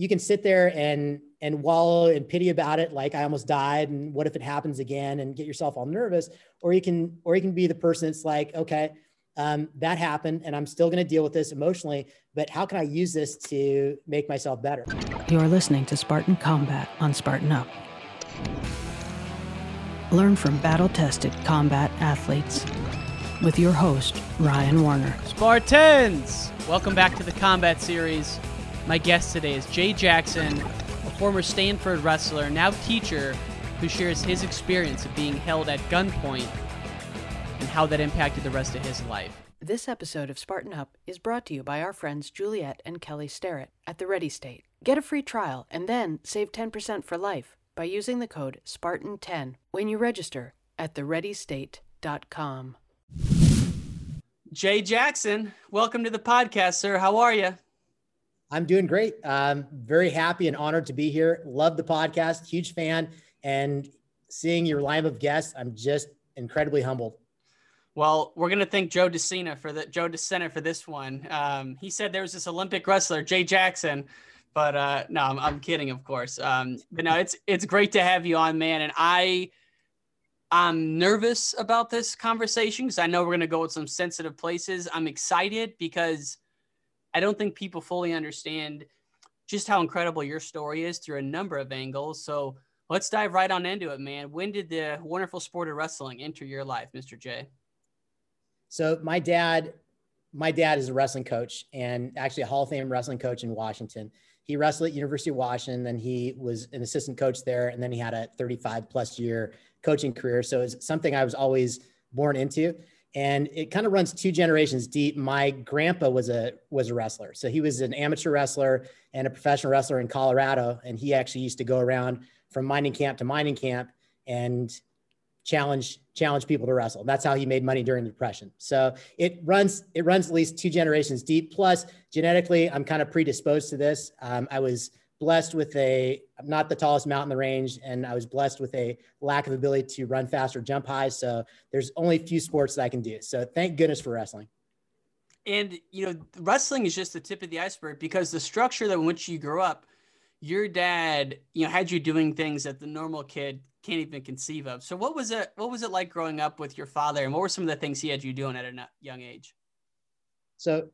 you can sit there and and wallow in pity about it like i almost died and what if it happens again? and get yourself all nervous. Or you can or you can be the person that's like okay um, that happened and i'm still going to deal with this emotionally but how can i use this to make myself better? You're listening to spartan combat on spartan up. Learn from battle-tested combat athletes with your host ryan warner. Spartans! Welcome back to the combat series my guest today is jay jackson a former stanford wrestler now teacher who shares his experience of being held at gunpoint and how that impacted the rest of his life. This episode of Spartan Up is brought to you by our friends Juliet and Kelly Starrett at the Ready State. Get a free trial and then save 10% for life by using the code SPARTAN10 when you register at thereadystate.com. Jay Jackson, welcome to the podcast, sir. How are you? I'm doing great. I'm very happy and honored to be here. Love the podcast, huge fan, and seeing your line of guests, I'm just incredibly humbled. Well, we're gonna thank Joe De Sena for the Joe De Sena for this one. Um, he said there was this Olympic wrestler, Jay Jackson, but uh, no, I'm, I'm kidding, of course. Um, but no, it's it's great to have you on, man. And I I'm nervous about this conversation because I know we're gonna go with some sensitive places. I'm excited because I don't think people fully understand just how incredible your story is through a number of angles. So let's dive right on into it, man. When did the wonderful sport of wrestling enter your life, Mr. J? So my dad, my dad is a wrestling coach and actually a Hall of Fame wrestling coach in Washington. He wrestled at University of Washington, then he was an assistant coach there, and then he had a 35 plus year coaching career. So it's something I was always born into. And it kind of runs two generations deep. My grandpa was a was a wrestler. So he was an amateur wrestler and a professional wrestler in Colorado. And he actually used to go around from mining camp to mining camp and challenge challenge people to wrestle. That's how he made money during the depression. So it runs it runs at least two generations deep. Plus, genetically, I'm kind of predisposed to this. Um, I was blessed with a I'm not the tallest mountain in the range, and I was blessed with a lack of ability to run fast or jump high. So there's only a few sports that I can do. So thank goodness for wrestling. And you know, wrestling is just the tip of the iceberg because the structure that in which you grew up, your dad, you know, had you doing things that the normal kid can't even conceive of. So what was it what was it like growing up with your father and what were some of the things he had you doing at a young age? So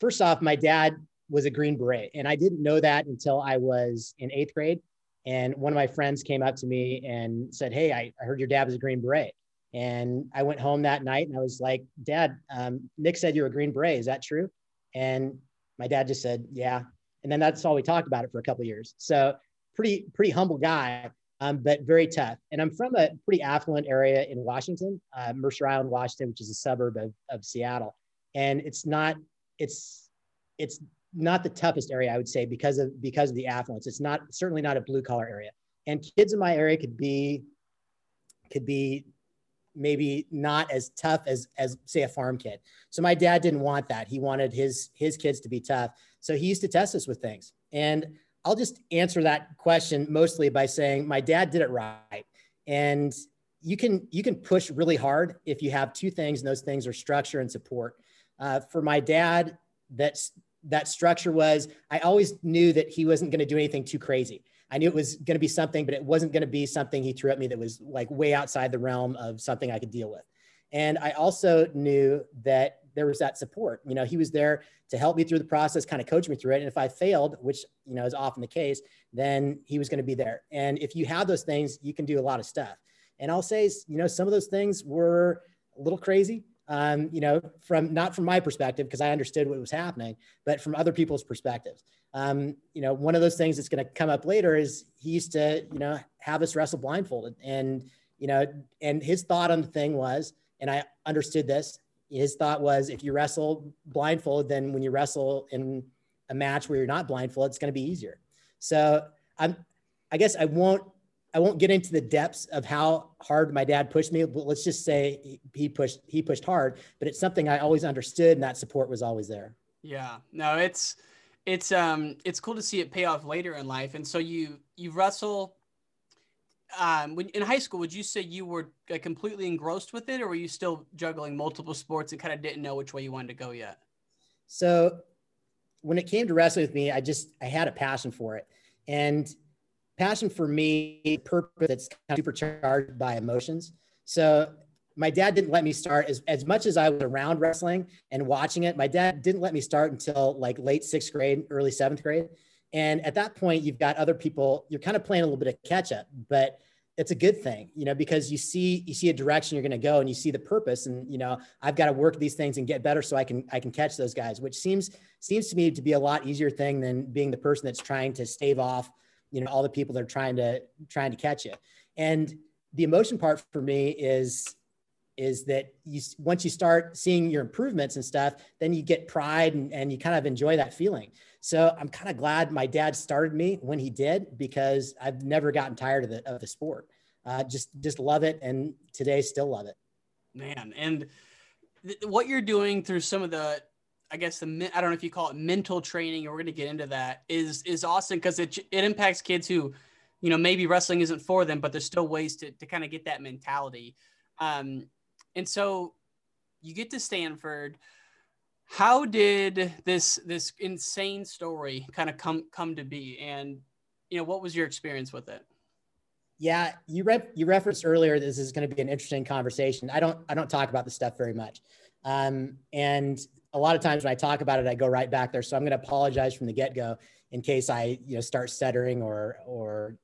first off, my dad was a Green Beret and I didn't know that until I was in 8th grade and one of my friends came up to me and said, "Hey, I, I heard your dad was a Green Beret." And I went home that night and I was like, "Dad, um, Nick said you're a Green Beret. Is that true?" And my dad just said, "Yeah." And then that's all we talked about it for a couple years. So pretty pretty humble guy um, but very tough. And I'm from a pretty affluent area in Washington, uh, Mercer Island, Washington, which is a suburb of, of Seattle. And it's not, it's, it's not the toughest area, I would say, because of because of the affluence. It's not certainly not a blue collar area. And kids in my area could be, could be maybe not as tough as as say a farm kid. So my dad didn't want that. He wanted his his kids to be tough. So he used to test us with things. And I'll just answer that question mostly by saying my dad did it right. And you can you can push really hard if you have two things, and those things are structure and support. Uh, for my dad, that's that structure was I always knew that he wasn't going to do anything too crazy. I knew it was going to be something, but it wasn't going to be something he threw at me that was like way outside the realm of something I could deal with. And I also knew that there was that support. You know, he was there to help me through the process, kind of coach me through it. And if I failed, which, you know, is often the case, then he was going to be there. And if you have those things, you can do a lot of stuff. And I'll say, you know, some of those things were a little crazy, um, you know, from not from my perspective, because I understood what was happening, but from other people's perspectives. Um, you know, one of those things that's going to come up later is he used to, you know, have us wrestle blindfolded. And, you know, and his thought on the thing was, and I understood this. His thought was if you wrestle blindfold, then when you wrestle in a match where you're not blindfolded, it's going to be easier. So I'm, I guess I won't, I won't get into the depths of how hard my dad pushed me, but let's just say he pushed, he pushed hard, but it's something I always understood and that support was always there. Yeah, no, it's, it's, um, it's cool to see it pay off later in life. And so you, you wrestle um, when in high school, would you say you were like, completely engrossed with it, or were you still juggling multiple sports and kind of didn't know which way you wanted to go yet? So, when it came to wrestling with me, I just I had a passion for it, and passion for me, purpose that's kind of supercharged by emotions. So my dad didn't let me start as, as much as I was around wrestling and watching it. My dad didn't let me start until like late sixth grade, early seventh grade. And at that point, you've got other people, you're kind of playing a little bit of catch up, but it's a good thing, you know, because you see, you see a direction you're going to go and you see the purpose and, you know, I've got to work these things and get better so I can, I can catch those guys, which seems, seems to me to be a lot easier thing than being the person that's trying to stave off, you know, all the people that are trying to, trying to catch you. And the emotion part for me is, is that you once you start seeing your improvements and stuff then you get pride and, and you kind of enjoy that feeling. So i'm kind of glad my dad started me when he did because i've never gotten tired of the, of the sport. Uh, just just love it and today still love it. Man and th- what you're doing through some of the i guess the i don't know if you call it mental training or we're going to get into that is is awesome because it, it impacts kids who you know maybe wrestling isn't for them but there's still ways to, to kind of get that mentality um, and so you get to Stanford. How did this this insane story kind of come come to be? And you know, what was your experience with it? Yeah, you re- you referenced earlier this is going to be an interesting conversation. I don't I don't talk about this stuff very much, um, and a lot of times when I talk about it, I go right back there. So I'm going to apologize from the get go in case I you know start stuttering or or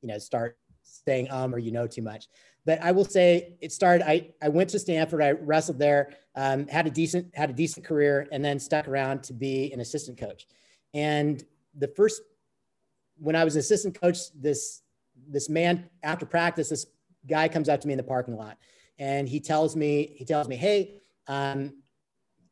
you know start saying um or you know too much. But I will say it started. I, I went to Stanford. I wrestled there. Um, had a decent had a decent career, and then stuck around to be an assistant coach. And the first when I was assistant coach, this this man after practice, this guy comes up to me in the parking lot, and he tells me he tells me, "Hey, um,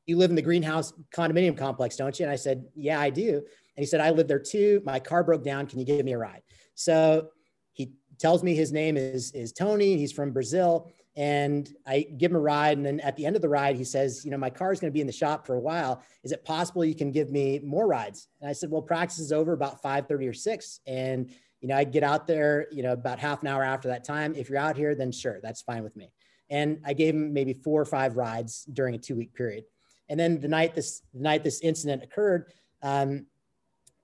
you live in the greenhouse condominium complex, don't you?" And I said, "Yeah, I do." And he said, "I live there too. My car broke down. Can you give me a ride?" So he tells me his name is, is Tony. He's from Brazil. And I give him a ride. And then at the end of the ride, he says, You know, my car is going to be in the shop for a while. Is it possible you can give me more rides? And I said, Well, practice is over about 5.30 or 6. And, you know, I get out there, you know, about half an hour after that time. If you're out here, then sure, that's fine with me. And I gave him maybe four or five rides during a two week period. And then the night this the night this incident occurred, um,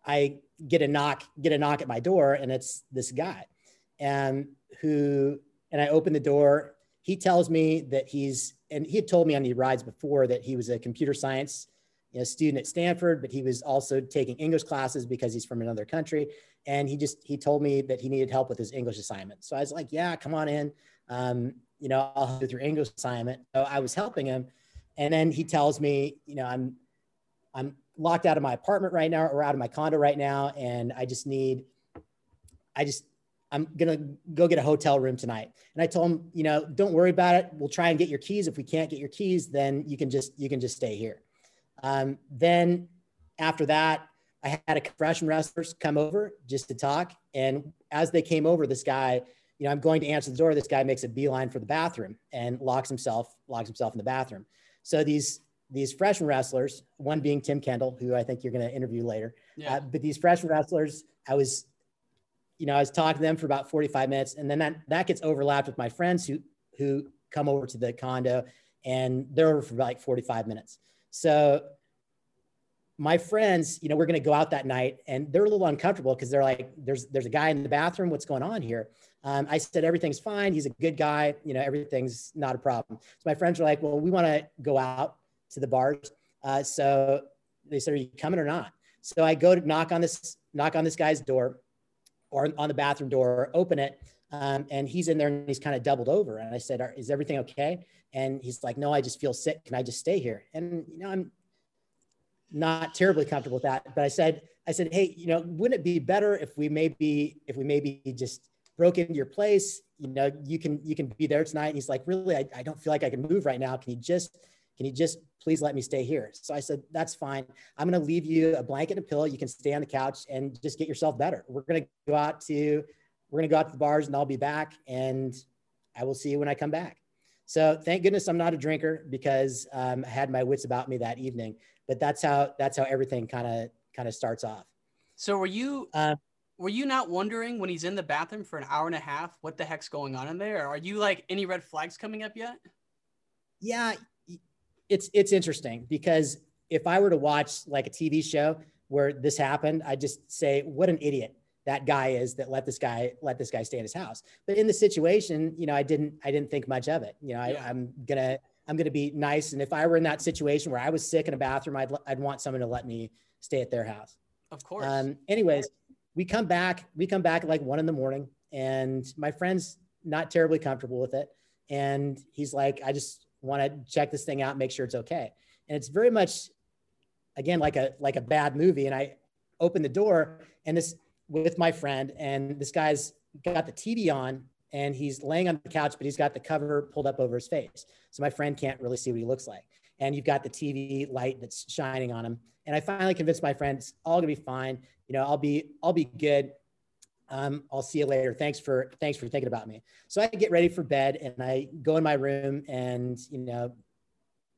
I get a knock, get a knock at my door, and it's this guy and who and I open the door. He tells me that he's and he had told me on the rides before that he was a computer science you know, student at Stanford, but he was also taking English classes because he's from another country. And he just he told me that he needed help with his English assignment. So I was like, yeah, come on in. Um, you know, I'll help with your English assignment. So I was helping him. And then he tells me, you know, I'm I'm locked out of my apartment right now or out of my condo right now. And I just need, I just I'm gonna go get a hotel room tonight. And I told him, you know, don't worry about it. We'll try and get your keys. If we can't get your keys, then you can just you can just stay here. Um, then after that, I had a freshman wrestlers come over just to talk. And as they came over, this guy, you know, I'm going to answer the door. This guy makes a beeline for the bathroom and locks himself locks himself in the bathroom. So these these freshman wrestlers, one being Tim Kendall, who I think you're going to interview later. Yeah. Uh, but these freshman wrestlers, I was you know, I was talking to them for about 45 minutes and then that, that gets overlapped with my friends who, who come over to the condo and they're over for like 45 minutes. So my friends, you know, we're going to go out that night and they're a little uncomfortable because they're like, there's, there's a guy in the bathroom. What's going on here? Um, I said, everything's fine. He's a good guy. You know, everything's not a problem. So my friends were like, well, we want to go out to the bars. Uh, so they said, are you coming or not? So I go to knock on this, knock on this guy's door or on the bathroom door, open it. Um, and he's in there and he's kind of doubled over. And I said, is everything okay? And he's like, no, I just feel sick. Can I just stay here? And, you know, I'm not terribly comfortable with that. But I said, I said, hey, you know, wouldn't it be better if we maybe, if we maybe just broke into your place, you know, you can, you can be there tonight. And he's like, really, I, I don't feel like I can move right now. Can you just, can you just please let me stay here? So I said, that's fine. I'm going to leave you a blanket and a pillow. You can stay on the couch and just get yourself better. We're going to go out to, we're going to go out to the bars and I'll be back and I will see you when I come back. So thank goodness I'm not a drinker because um, I had my wits about me that evening, but that's how, that's how everything kind of, kind of starts off. So were you, uh, were you not wondering when he's in the bathroom for an hour and a half, what the heck's going on in there? Are you like any red flags coming up yet? Yeah, it's it's interesting because if I were to watch like a TV show where this happened, I'd just say, what an idiot that guy is that let this guy let this guy stay in his house. But in the situation, you know, I didn't I didn't think much of it. You know, I, I'm gonna I'm gonna be nice. And if I were in that situation where I was sick in a bathroom, I'd I'd want someone to let me stay at their house. Of course. Um, anyways, we come back. We come back like one in the morning, and my friend's not terribly comfortable with it. And he's like, I just want to check this thing out, make sure it's okay. And it's very much, again, like a like a bad movie. And I open the door, and this with my friend, and this guy's got the TV on and he's laying on the couch, but he's got the cover pulled up over his face. So my friend can't really see what he looks like. And you've got the TV light that's shining on him. And I finally convinced my friend it's all gonna be fine. You know, I'll be, I'll be good. Um, I'll see you later. Thanks for, thanks for thinking about me. So I get ready for bed and I go in my room and, you know,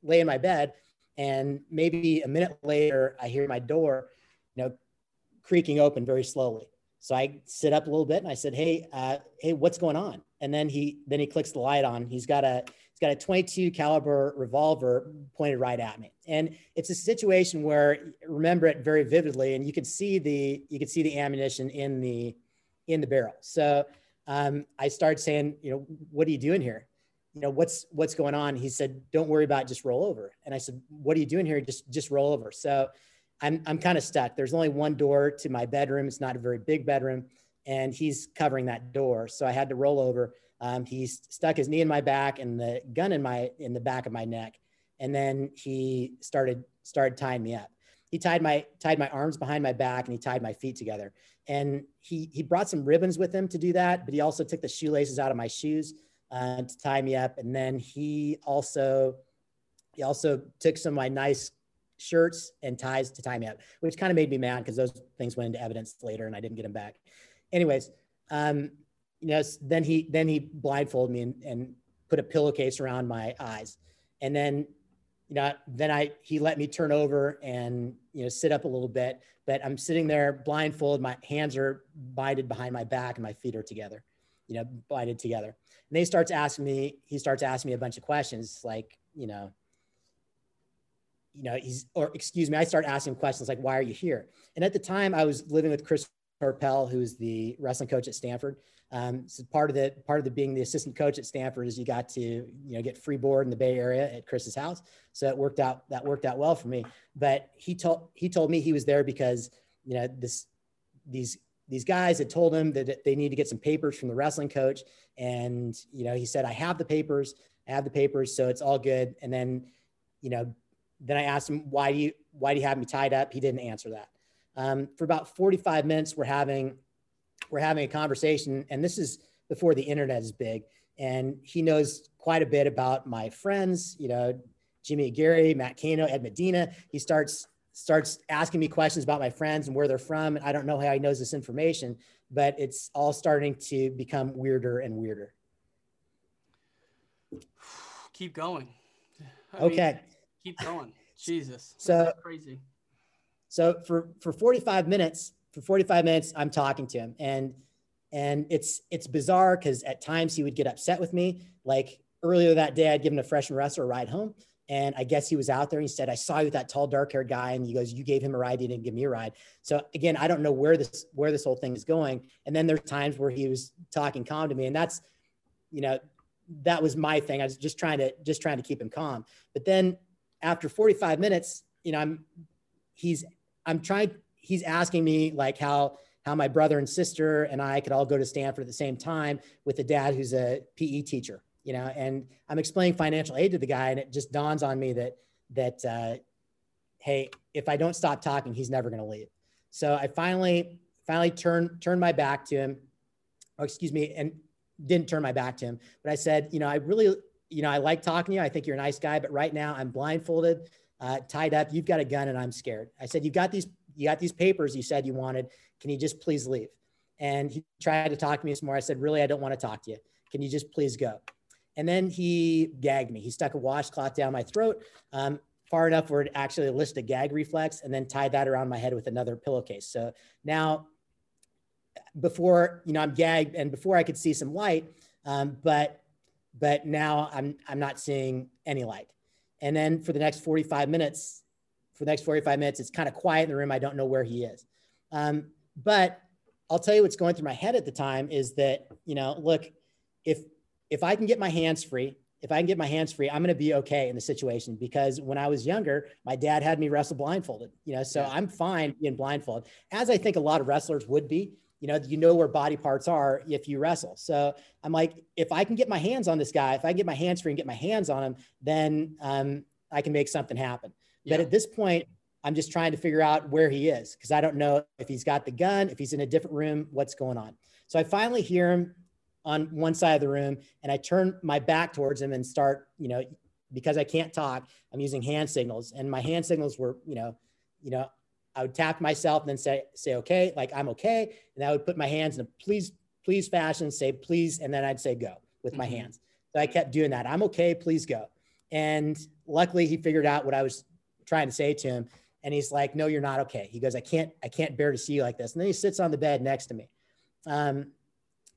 lay in my bed. And maybe a minute later, I hear my door, you know, creaking open very slowly. So I sit up a little bit and I said, "Hey, uh, hey, what's going on?" And then he then he clicks the light on. He's got a he's got a 22 caliber revolver pointed right at me, and it's a situation where remember it very vividly, and you can see the you can see the ammunition in the in the barrel. So um, I started saying, you know, what are you doing here? You know, what's what's going on? He said, "Don't worry about it, just roll over." And I said, "What are you doing here? Just just roll over." So I'm, I'm kind of stuck. There's only one door to my bedroom. It's not a very big bedroom, and he's covering that door. So I had to roll over. Um, he stuck his knee in my back and the gun in my in the back of my neck, and then he started started tying me up. He tied my tied my arms behind my back and he tied my feet together. And he he brought some ribbons with him to do that, but he also took the shoelaces out of my shoes uh, to tie me up. And then he also he also took some of my nice shirts and ties to tie me up, which kind of made me mad because those things went into evidence later and I didn't get them back. Anyways, um, you know, then he then he blindfolded me and, and put a pillowcase around my eyes, and then you know then I he let me turn over and you know sit up a little bit, but I'm sitting there blindfolded, my hands are binded behind my back and my feet are together, you know, binded together. And they starts asking me, he starts asking me a bunch of questions like, you know, you know, he's, or excuse me, I start asking questions like, why are you here? And at the time I was living with Chris Horpel, who's the wrestling coach at Stanford. Um, so part of the, part of the being the assistant coach at Stanford is you got to, you know, get free board in the Bay area at Chris's house. So it worked out, that worked out well for me. But he told, he told me he was there because, you know, this, these, these guys had told him that they need to get some papers from the wrestling coach. And, you know, he said, I have the papers, I have the papers. So it's all good. And then, you know, then I asked him, why do you, why do you have me tied up? He didn't answer that. Um, for about 45 minutes, we're having, we're having a conversation and this is before the internet is big. And he knows quite a bit about my friends, you know, Jimmy Gary, Matt Kano, Ed Medina. He starts, starts asking me questions about my friends and where they're from. And I don't know how he knows this information, but it's all starting to become weirder and weirder. Keep going. I okay. Mean, keep going. Jesus. So crazy. So for for 45 minutes, for 45 minutes, I'm talking to him. And and it's it's bizarre because at times he would get upset with me. Like earlier that day, I'd given a freshman wrestler a ride home. And I guess he was out there. And he said, I saw you with that tall, dark haired guy. And he goes, You gave him a ride, you didn't give me a ride. So again, I don't know where this where this whole thing is going. And then there's times where he was talking calm to me. And that's, you know, that was my thing. I was just trying to just trying to keep him calm. But then after 45 minutes, you know, I'm he's I'm trying he's asking me like how how my brother and sister and I could all go to Stanford at the same time with a dad who's a PE teacher, you know, and I'm explaining financial aid to the guy and it just dawns on me that that uh, hey, if I don't stop talking, he's never going to leave. So I finally finally turned turned my back to him, or excuse me, and didn't turn my back to him, but I said, you know, I really you know, I like talking to you. I think you're a nice guy, but right now I'm blindfolded, uh, tied up. You've got a gun, and I'm scared. I said, you've got these, you got these papers. You said you wanted. Can you just please leave? And he tried to talk to me some more. I said, really, I don't want to talk to you. Can you just please go? And then he gagged me. He stuck a washcloth down my throat, um, far enough where it actually elicited a gag reflex, and then tied that around my head with another pillowcase. So now, before you know, I'm gagged, and before I could see some light, um, but but now I'm I'm not seeing any light. And then for the next 45 minutes, for the next 45 minutes. It's kind of quiet in the room. I don't know where he is. Um, but I'll tell you what's going through my head at the time is that, you know, look, if if I can get my hands free, if I can get my hands free, I'm going to be okay in the situation because when I was younger, my dad had me wrestle blindfolded, you know, so I'm fine being blindfolded, as I think a lot of wrestlers would be. You know, you know where body parts are if you wrestle. So I'm like, if I can get my hands on this guy, if I can get my hands free and get my hands on him, then um, I can make something happen. Yeah. But at this point, I'm just trying to figure out where he is because I don't know if he's got the gun, if he's in a different room, what's going on. So I finally hear him on one side of the room and I turn my back towards him and start, you know, because I can't talk, I'm using hand signals and my hand signals were, you know, you know, I would tap myself and then say, say, okay, like I'm okay. And I would put my hands in a please, please fashion, say please, and then I'd say go with my mm-hmm. hands. So I kept doing that. I'm okay, please go. And luckily he figured out what I was trying to say to him. And he's like, no, you're not okay. He goes, I can't, I can't bear to see you like this. And then he sits on the bed next to me. Um,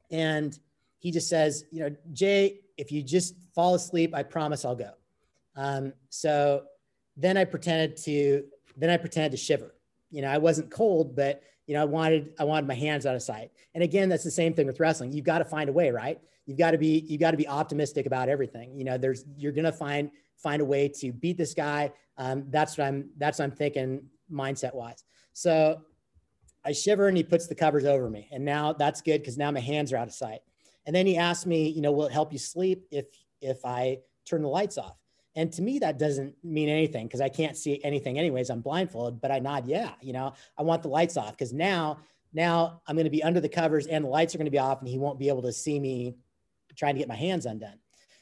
and he just says, you know, Jay, if you just fall asleep, I promise I'll go. Um, so then I pretended to, then I pretended to shiver. You know, I wasn't cold, but you know, I wanted, I wanted my hands out of sight. And again, that's the same thing with wrestling. You've got to find a way, right? You've got to be, you've got to be optimistic about everything. You know, there's, you're going to find, find a way to beat this guy. Um, that's what I'm, that's what I'm thinking mindset wise. So I shiver and he puts the covers over me. And now that's good because now my hands are out of sight. And then he asked me, you know, will it help you sleep if if I turn the lights off? And to me, that doesn't mean anything because I can't see anything anyways. I'm blindfolded, but I nod, yeah, you know, I want the lights off because now, now I'm going to be under the covers and the lights are going to be off and he won't be able to see me trying to get my hands undone.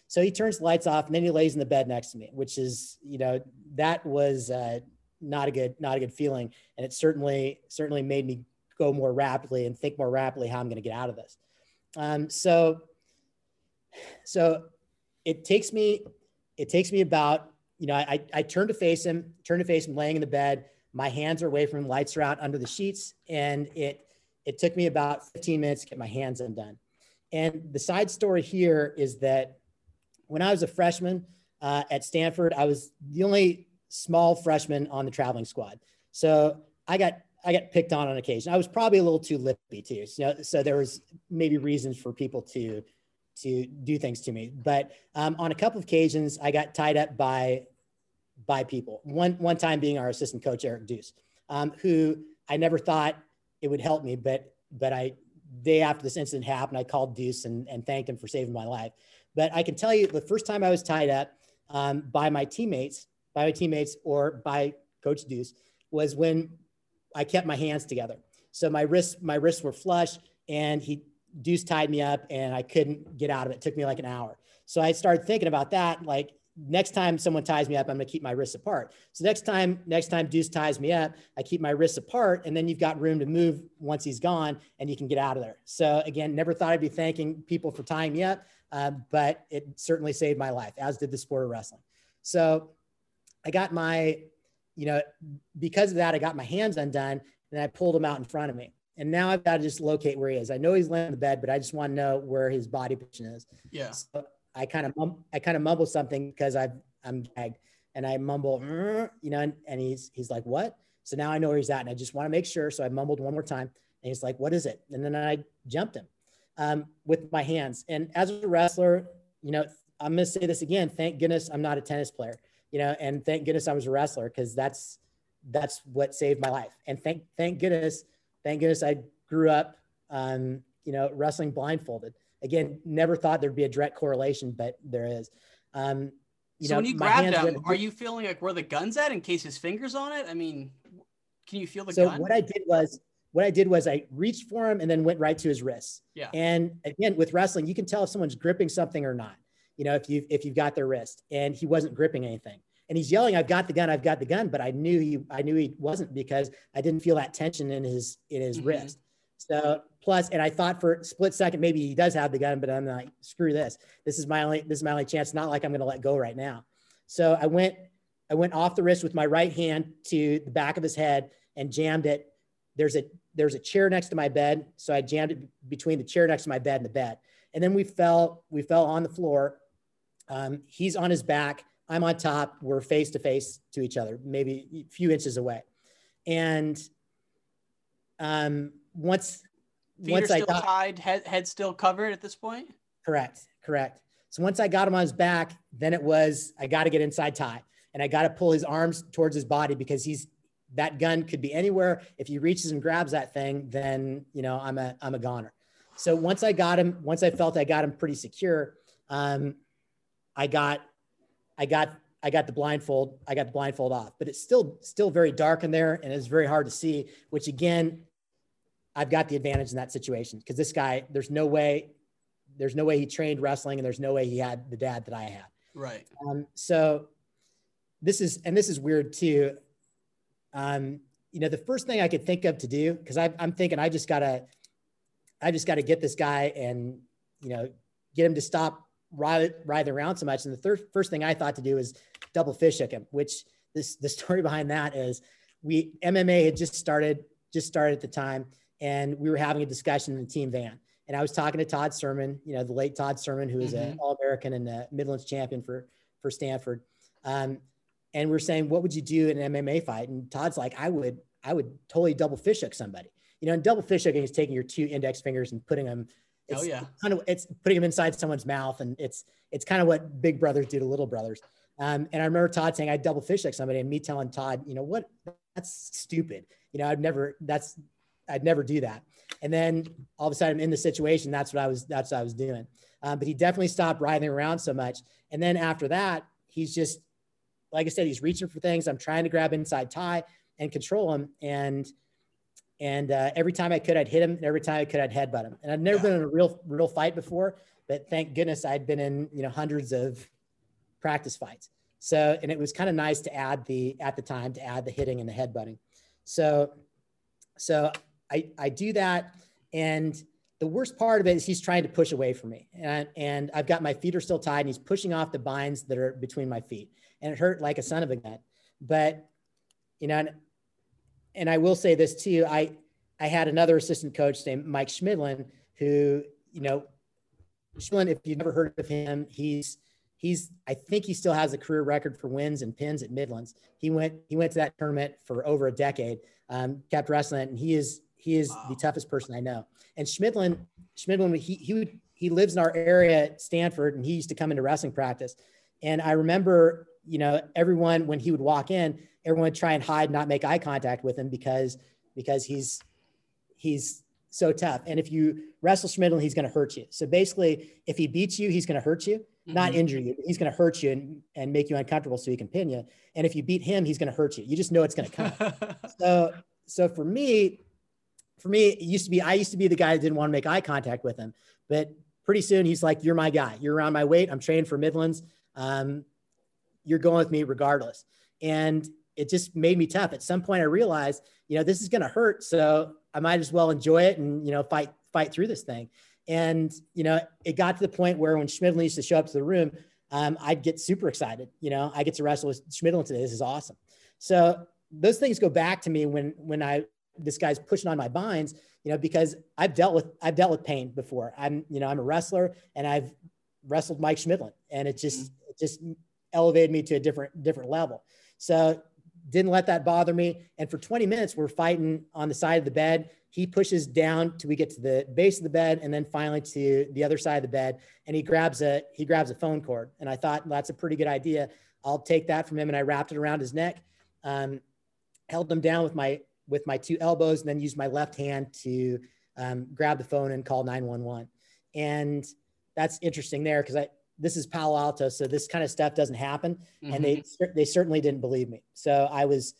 So he turns the lights off and then he lays in the bed next to me, which is, you know, that was uh, not a good, not a good feeling. And it certainly, certainly made me go more rapidly and think more rapidly how I'm going to get out of this. Um, so, so it takes me, it takes me about, you know, I, I turn to face him, turn to face him laying in the bed. My hands are away from him, lights are out under the sheets. And it, it took me about 15 minutes to get my hands undone. And the side story here is that when I was a freshman uh, at Stanford, I was the only small freshman on the traveling squad. So I got I got picked on on occasion. I was probably a little too lippy too. So, so there was maybe reasons for people to to do things to me. But um, on a couple of occasions, I got tied up by by people. One one time being our assistant coach Eric Deuce, um, who I never thought it would help me, but but I day after this incident happened, I called Deuce and, and thanked him for saving my life. But I can tell you, the first time I was tied up um, by my teammates, by my teammates, or by Coach Deuce, was when I kept my hands together. So my wrists, my wrists were flush and he Deuce tied me up and I couldn't get out of it. It took me like an hour. So I started thinking about that. Like next time someone ties me up, I'm going to keep my wrists apart. So next time, next time Deuce ties me up, I keep my wrists apart and then you've got room to move once he's gone and you can get out of there. So again, never thought I'd be thanking people for tying me up, uh, but it certainly saved my life, as did the sport of wrestling. So I got my you know, because of that, I got my hands undone and I pulled him out in front of me. And now I've got to just locate where he is. I know he's laying in the bed, but I just want to know where his body position is. Yeah. So I kind of I kind of mumble something because I've I'm gagged, and I mumble, you know, and, and he's he's like, what? So now I know where he's at, and I just want to make sure. So I mumbled one more time, and he's like, what is it? And then I jumped him um, with my hands. And as a wrestler, you know, I'm gonna say this again. Thank goodness I'm not a tennis player you know, and thank goodness I was a wrestler because that's that's what saved my life. And thank thank goodness, thank goodness I grew up, um, you know, wrestling blindfolded. Again, never thought there'd be a direct correlation, but there is. Um, you so know, when you grabbed him, went, are you feeling like where the gun's at in case his fingers on it? I mean, can you feel the so gun? what I did was what I did was I reached for him and then went right to his wrists. Yeah. And again, with wrestling, you can tell if someone's gripping something or not you know, if you've, if you've got their wrist and he wasn't gripping anything and he's yelling, I've got the gun, I've got the gun. But I knew he, I knew he wasn't because I didn't feel that tension in his, in his mm-hmm. wrist. So plus, and I thought for a split second, maybe he does have the gun, but I'm like, screw this. This is my only, this is my only chance. Not like I'm going to let go right now. So I went, I went off the wrist with my right hand to the back of his head and jammed it. There's a, there's a chair next to my bed. So I jammed it between the chair next to my bed and the bed. And then we fell, we fell on the floor um, he's on his back. I'm on top. We're face to face to each other, maybe a few inches away. And um, once Feet once are I still got tied, head, head still covered at this point. correct, correct. So once I got him on his back, then it was I got to get inside tie, and I got to pull his arms towards his body because he's that gun could be anywhere. If he reaches and grabs that thing, then you know I'm a I'm a goner. So once I got him, once I felt I got him pretty secure, um, I got I got I got the blindfold I got the blindfold off, but it's still still very dark in there and it's very hard to see. Which again, I've got the advantage in that situation because this guy, there's no way, there's no way he trained wrestling and there's no way he had the dad that I had. Right. Um, so this is, and this is weird too. Um, you know, the first thing I could think of to do, because I'm thinking I just gotta, I just gotta get this guy and, you know, get him to stop writhing around so much. And the third, first thing I thought to do is double fish hook him, which this, the story behind that is we, MMA had just started, just started at the time. And we were having a discussion in the team van. And I was talking to Todd Sermon, you know, the late Todd Sermon, who is mm-hmm. an All American and a Midlands champion for, for Stanford. Um, and we're saying, what would you do in an MMA fight? And Todd's like, I would, I would totally double fish hook somebody. You know, and double fish hooking is taking your two index fingers and putting them. oh yeah. Kind of, it's putting them inside someone's mouth, and it's it's kind of what big brothers do to little brothers. Um, and I remember Todd saying, I double fish hook somebody, and me telling Todd, you know what, that's stupid. You know, I'd never. That's I'd never do that. And then all of a sudden I'm in the situation. That's what I was, that's what I was doing. Um, but he definitely stopped writhing around so much. And then after that, he's just, like I said, he's reaching for things. I'm trying to grab inside tie and control him. And, and uh, every time I could, I'd hit him. And every time I could, I'd headbutt him. And I'd never yeah. been in a real, real fight before, but thank goodness I'd been in, you know, hundreds of practice fights. So, and it was kind of nice to add the, at the time to add the hitting and the headbutting. So, so I, I do that. And the worst part of it is he's trying to push away from me. And, and I've got my feet are still tied and he's pushing off the binds that are between my feet. And it hurt like a son of a gun. But, you know, and, and I will say this too. I, I had another assistant coach named Mike Schmidlin who, you know, Schmidlin, if you've never heard of him, he's, he's, I think he still has a career record for wins and pins at Midlands. He went, he went to that tournament for over a decade, um, kept wrestling and he is, he is wow. the toughest person I know. And Schmidlin, Schmidlin, he, he, he lives in our area at Stanford and he used to come into wrestling practice. And I remember, you know, everyone, when he would walk in, everyone would try and hide, not make eye contact with him because, because he's, he's so tough. And if you wrestle Schmidlin, he's going to hurt you. So basically, if he beats you, he's going to hurt you, mm-hmm. not injure you. He's going to hurt you and, and make you uncomfortable so he can pin you. And if you beat him, he's going to hurt you. You just know it's going to come. so, so for me, for me, it used to be, I used to be the guy that didn't want to make eye contact with him. But pretty soon he's like, You're my guy. You're around my weight. I'm trained for Midlands. Um, you're going with me regardless. And it just made me tough. At some point, I realized, you know, this is going to hurt. So I might as well enjoy it and, you know, fight, fight through this thing. And, you know, it got to the point where when Schmidlin used to show up to the room, um, I'd get super excited. You know, I get to wrestle with Schmidlin today. This is awesome. So those things go back to me when, when I this guy's pushing on my binds, you know, because I've dealt with I've dealt with pain before. I'm, you know, I'm a wrestler and I've wrestled Mike Schmidlin and it just mm-hmm. it just elevated me to a different different level. So didn't let that bother me. And for 20 minutes, we're fighting on the side of the bed. He pushes down till we get to the base of the bed, and then finally to the other side of the bed. And he grabs a he grabs a phone cord. And I thought well, that's a pretty good idea. I'll take that from him, and I wrapped it around his neck, um, held him down with my with my two elbows and then use my left hand to um, grab the phone and call 911. And that's interesting there because I this is Palo Alto, so this kind of stuff doesn't happen, mm-hmm. and they mm-hmm. they certainly didn't believe me. So I was,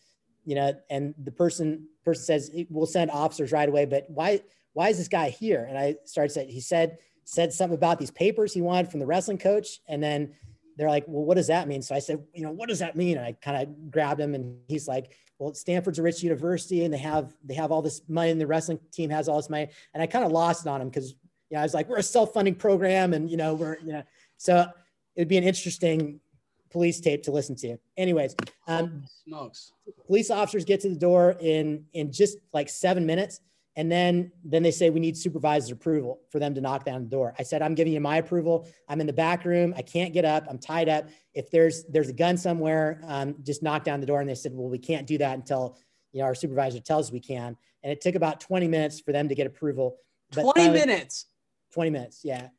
you know, and the person person says we'll send officers right away, but why why is this guy here? And I started saying he said said something about these papers he wanted from the wrestling coach, and then they're like, well, what does that mean? So I said, you know, what does that mean? And I kind of grabbed him, and he's like, well, Stanford's a rich university and they have they have all this money and the wrestling team has all this money. And I kind of lost it on him because you know, I was like, we're a self-funding program and you know, we're, you know, so it'd be an interesting police tape to listen to. Anyways, um, smokes. Police officers get to the door in in just like seven minutes, And then, then they say we need supervisor approval for them to knock down the door. I said, I'm giving you my approval. I'm in the back room. I can't get up. I'm tied up. If there's there's a gun somewhere, um, just knock down the door. And they said, well, we can't do that until you know our supervisor tells us we can. And it took about 20 minutes for them to get approval. But 20 finally, minutes. 20 minutes, yeah.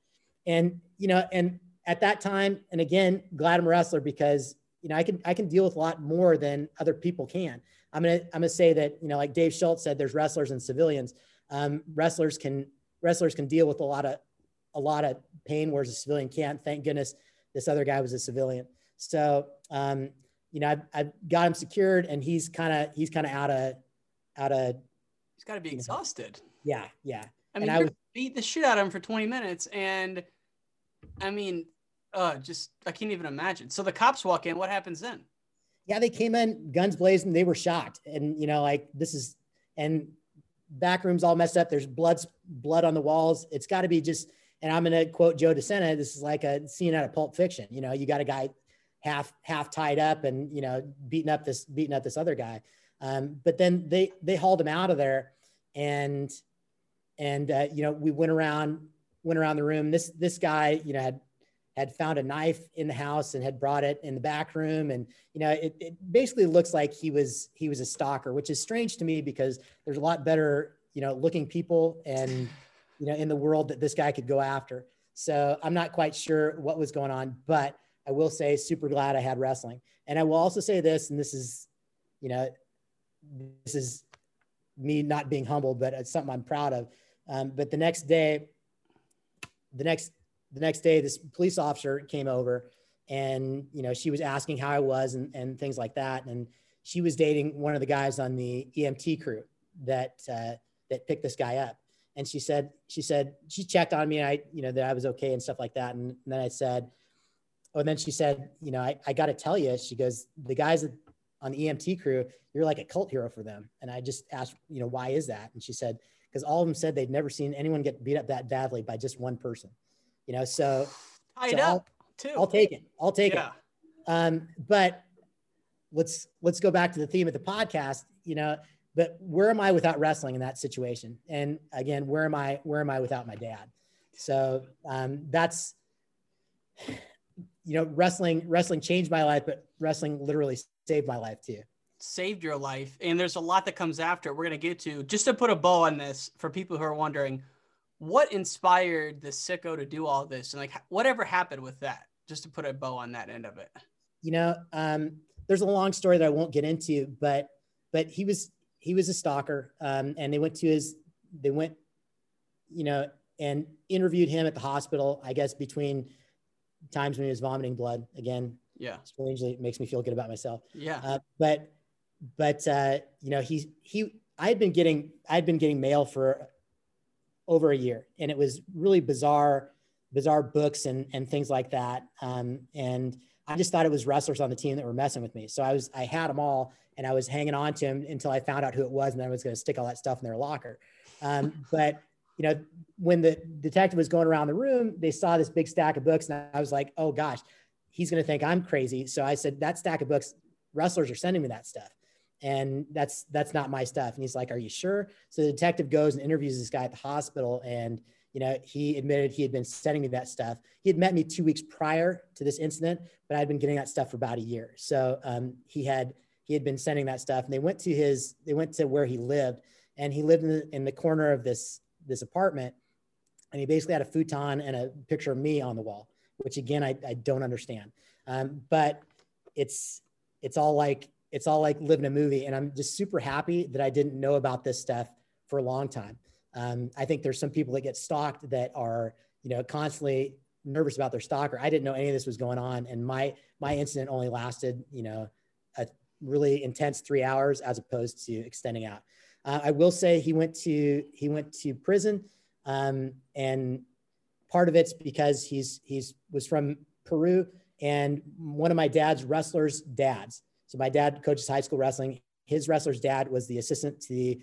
And you know, and at that time, and again, glad I'm a wrestler because you know I can I can deal with a lot more than other people can. I'm gonna I'm gonna say that you know like Dave Schultz said, there's wrestlers and civilians. Um, wrestlers can wrestlers can deal with a lot of a lot of pain, whereas a civilian can't. Thank goodness this other guy was a civilian. So um, you know I've, I've got him secured, and he's kind of he's kind of out of out of. He's got to be exhausted. Know. Yeah, yeah. I mean, you beat the shit out of him for 20 minutes, and I mean, uh, just I can't even imagine. So the cops walk in. What happens then? yeah, they came in guns blazing. They were shocked, and you know, like this is and back rooms all messed up. There's blood blood on the walls. It's got to be just. And I'm to quote Joe DeSena. This is like a scene out of Pulp Fiction. You know, you got a guy half half tied up and you know beating up this beating up this other guy. Um, but then they they hauled him out of there, and and uh, you know we went around went around the room. This this guy you know had had found a knife in the house and had brought it in the back room. And you know it, it basically looks like he was he was a stalker which is strange to me because there's a lot better you know looking people and you know in the world that this guy could go after. So i'm not quite sure what was going on but i will say super glad i had wrestling. And i will also say this and this is you know this is me not being humble but it's something i'm proud of. Um, but the next day the next the next day, this police officer came over and, you know, she was asking how I was and, and things like that. And she was dating one of the guys on the EMT crew that, uh, that picked this guy up. And she said, she said, she checked on me and I, you know, that I was okay and stuff like that. And, and then I said, oh, and then she said, you know, I, I got to tell you, she goes, the guys on the EMT crew, you're like a cult hero for them. And I just asked, you know, why is that? And she said, because all of them said they'd never seen anyone get beat up that badly by just one person you know, so tied so up I'll, too. I'll take it. I'll take yeah. it. Um, but let's let's go back to the theme of the podcast. You know, but where am I without wrestling in that situation? And again, where am I? Where am I without my dad? So um, that's you know, wrestling wrestling changed my life, but wrestling literally saved my life too saved your life and there's a lot that comes after we're going to get to just to put a bow on this for people who are wondering what inspired the sicko to do all this? And like whatever happened with that just to put a bow on that end of it? You know um, there's a long story that i won't get into but but he was he was a stalker um, and they went to his they went you know and interviewed him at the hospital i guess between times when he was vomiting blood. Again yeah. strangely it makes me feel good about myself. Yeah. Uh, but but uh, you know he he i had been getting i had been getting mail for over a year, and it was really bizarre, bizarre books and and things like that. Um, and I just thought it was wrestlers on the team that were messing with me. So I was I had them all, and I was hanging on to them until I found out who it was, and then I was going to stick all that stuff in their locker. Um, but you know, when the detective was going around the room, they saw this big stack of books, and I was like, oh gosh, he's going to think I'm crazy. So I said, that stack of books, wrestlers are sending me that stuff and that's that's not my stuff. And he's like are you sure? So the detective goes and interviews this guy at the hospital and you know he admitted he had been sending me that stuff. He had met me two weeks prior to this incident but i'd been getting that stuff for about a year. So um, he had he had been sending that stuff and they went to his they went to where he lived and he lived in the, in the corner of this this apartment and he basically had a futon and a picture of me on the wall which again i, I don't understand. Um, but it's it's all like it's all like living a movie. And I'm just super happy that I didn't know about this stuff for a long time. Um, I think there's some people that get stalked that are, you know, constantly nervous about their stalker. I didn't know any of this was going on. And my, my incident only lasted, you know, a really intense three hours as opposed to extending out. Uh, I will say he went to, he went to prison. Um, and part of it's because he's, he's was from Peru and one of my dad's wrestlers dads so my dad coaches high school wrestling. His wrestler's dad was the assistant to the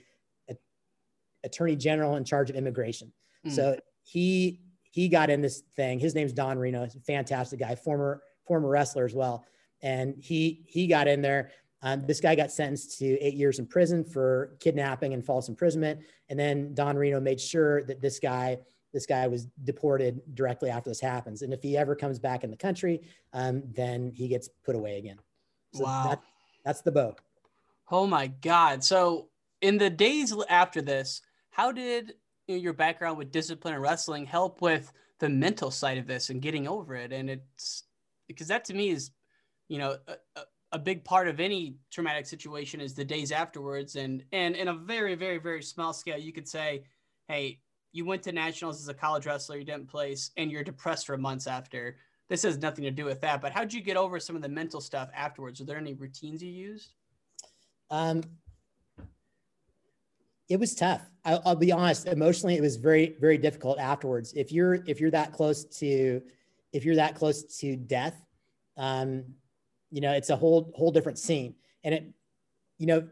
attorney general in charge of immigration. Mm. So he he got in this thing. His name's Don Reno. He's a fantastic guy, former former wrestler as well. And he he got in there Um, this guy got sentenced to eight years in prison for kidnapping and false imprisonment. And then Don Reno made sure that this guy, this guy was deported directly after this happens. And if he ever comes back in the country, um, then he gets put away again. So wow. That, that's the bow. Oh my God. So in the days after this, how did you know, your background with discipline and wrestling help with the mental side of this and getting over it? And it's because that to me is, you know, a, a big part of any traumatic situation is the days afterwards. And and in a very, very, very small scale, you could say, hey, you went to nationals as a college wrestler, you didn't place, and you're depressed for months after. This has nothing to do with that. But how'd you get over some of the mental stuff afterwards? Are there any routines you used? Um, it was tough. I'll, I'll, be honest. Emotionally, it was very, very difficult afterwards. If you're if you're that close to, if you're that close to death, um, you know, it's a whole whole different scene. And it, you know,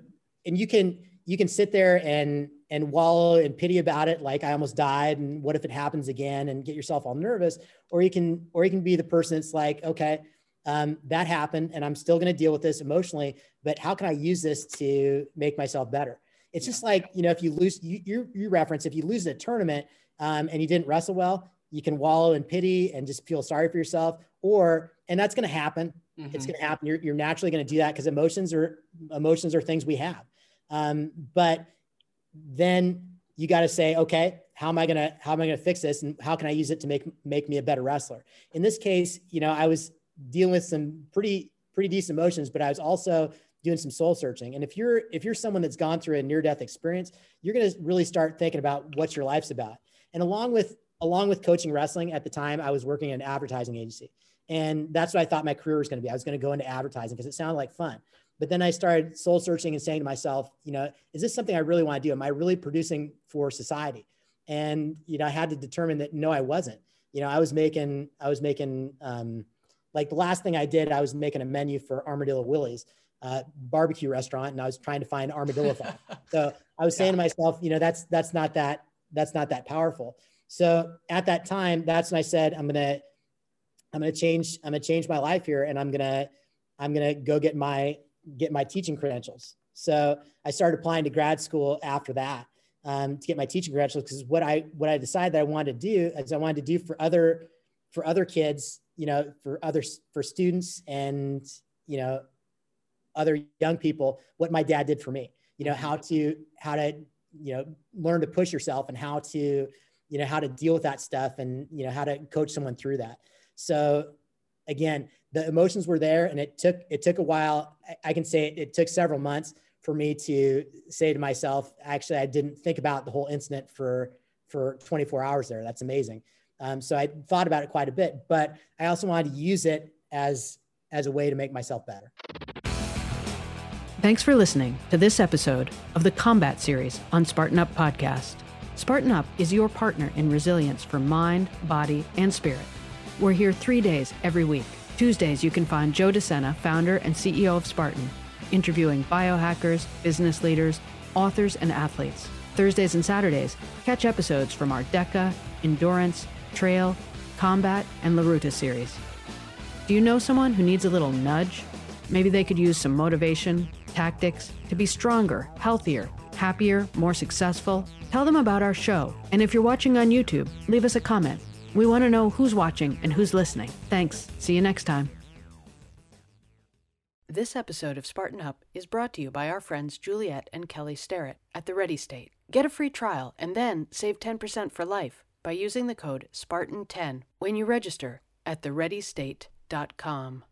and you can you can sit there and and wallow and pity about it, like I almost died, and what if it happens again, and get yourself all nervous. Or you can or you can be the person that's like, okay, um, that happened, and I'm still going to deal with this emotionally. But how can I use this to make myself better? It's just like, you know, if you lose, you, you, you reference, if you lose a tournament um, and you didn't wrestle well, you can wallow in pity and just feel sorry for yourself. Or, and that's going to happen. Mm-hmm. It's going to happen. You're, you're naturally going to do that because emotions are, emotions are things we have. Um, but then you got to say, okay, how am I to, how am I to fix this? And how can I use it to make, make me a better wrestler? In this case, you know, I was dealing with some pretty, pretty decent emotions, but I was also doing some soul searching. And if you're if you're someone that's gone through a near death experience, you're to really start thinking about what your life's about. And along with along with coaching wrestling at the time, I was working in an advertising agency. And that's what I thought my career was going to be. I was going to go into advertising because it sounded like fun. But then I started soul searching and saying to myself, you know, is this something I really want to do? Am I really producing for society? And you know, I had to determine that no, I wasn't. You know, I was making I was making um, like the last thing I did, I was making a menu for Armadillo Willie's uh, barbecue restaurant and I was trying to find armadillo so I was saying to myself, you know, that's that's not that that's not that powerful. So at that time, that's when I said, I'm gonna I'm gonna change I'm gonna change my life here, and I'm gonna I'm gonna go get my get my teaching credentials. So I started applying to grad school after that um, to get my teaching credentials because what I what I decided that I wanted to do is I wanted to do for other for other kids, you know, for others for students and you know other young people what my dad did for me you know how to how to you know learn to push yourself and how to you know how to deal with that stuff and you know how to coach someone through that so again the emotions were there and it took it took a while i, can say it, it took several months for me to say to myself actually i didn't think about the whole incident for for 24 hours there that's amazing um, so i thought about it quite a bit but i also wanted to use it as as a way to make myself better Thanks for listening to this episode of the Combat Series on Spartan Up Podcast. Spartan Up is your partner in resilience for mind, body, and spirit. We're here three days every week. Tuesdays, you can find Joe De Sena, founder and CEO of Spartan, interviewing biohackers, business leaders, authors, and athletes. Thursdays and Saturdays, catch episodes from our DECA, Endurance, Trail, Combat, and LaRuta series. Do you know someone who needs a little nudge? Maybe they could use some motivation, tactics to be stronger, healthier, happier, more successful, tell them about our show. And if you're watching on YouTube, leave us a comment. We want to know who's watching and who's listening. Thanks. See you next time. This episode of Spartan Up is brought to you by our friends Juliet and Kelly Starrett at the Ready State. Get a free trial and then save 10% for life by using the code SPARTAN10 when you register at thereadystate.com.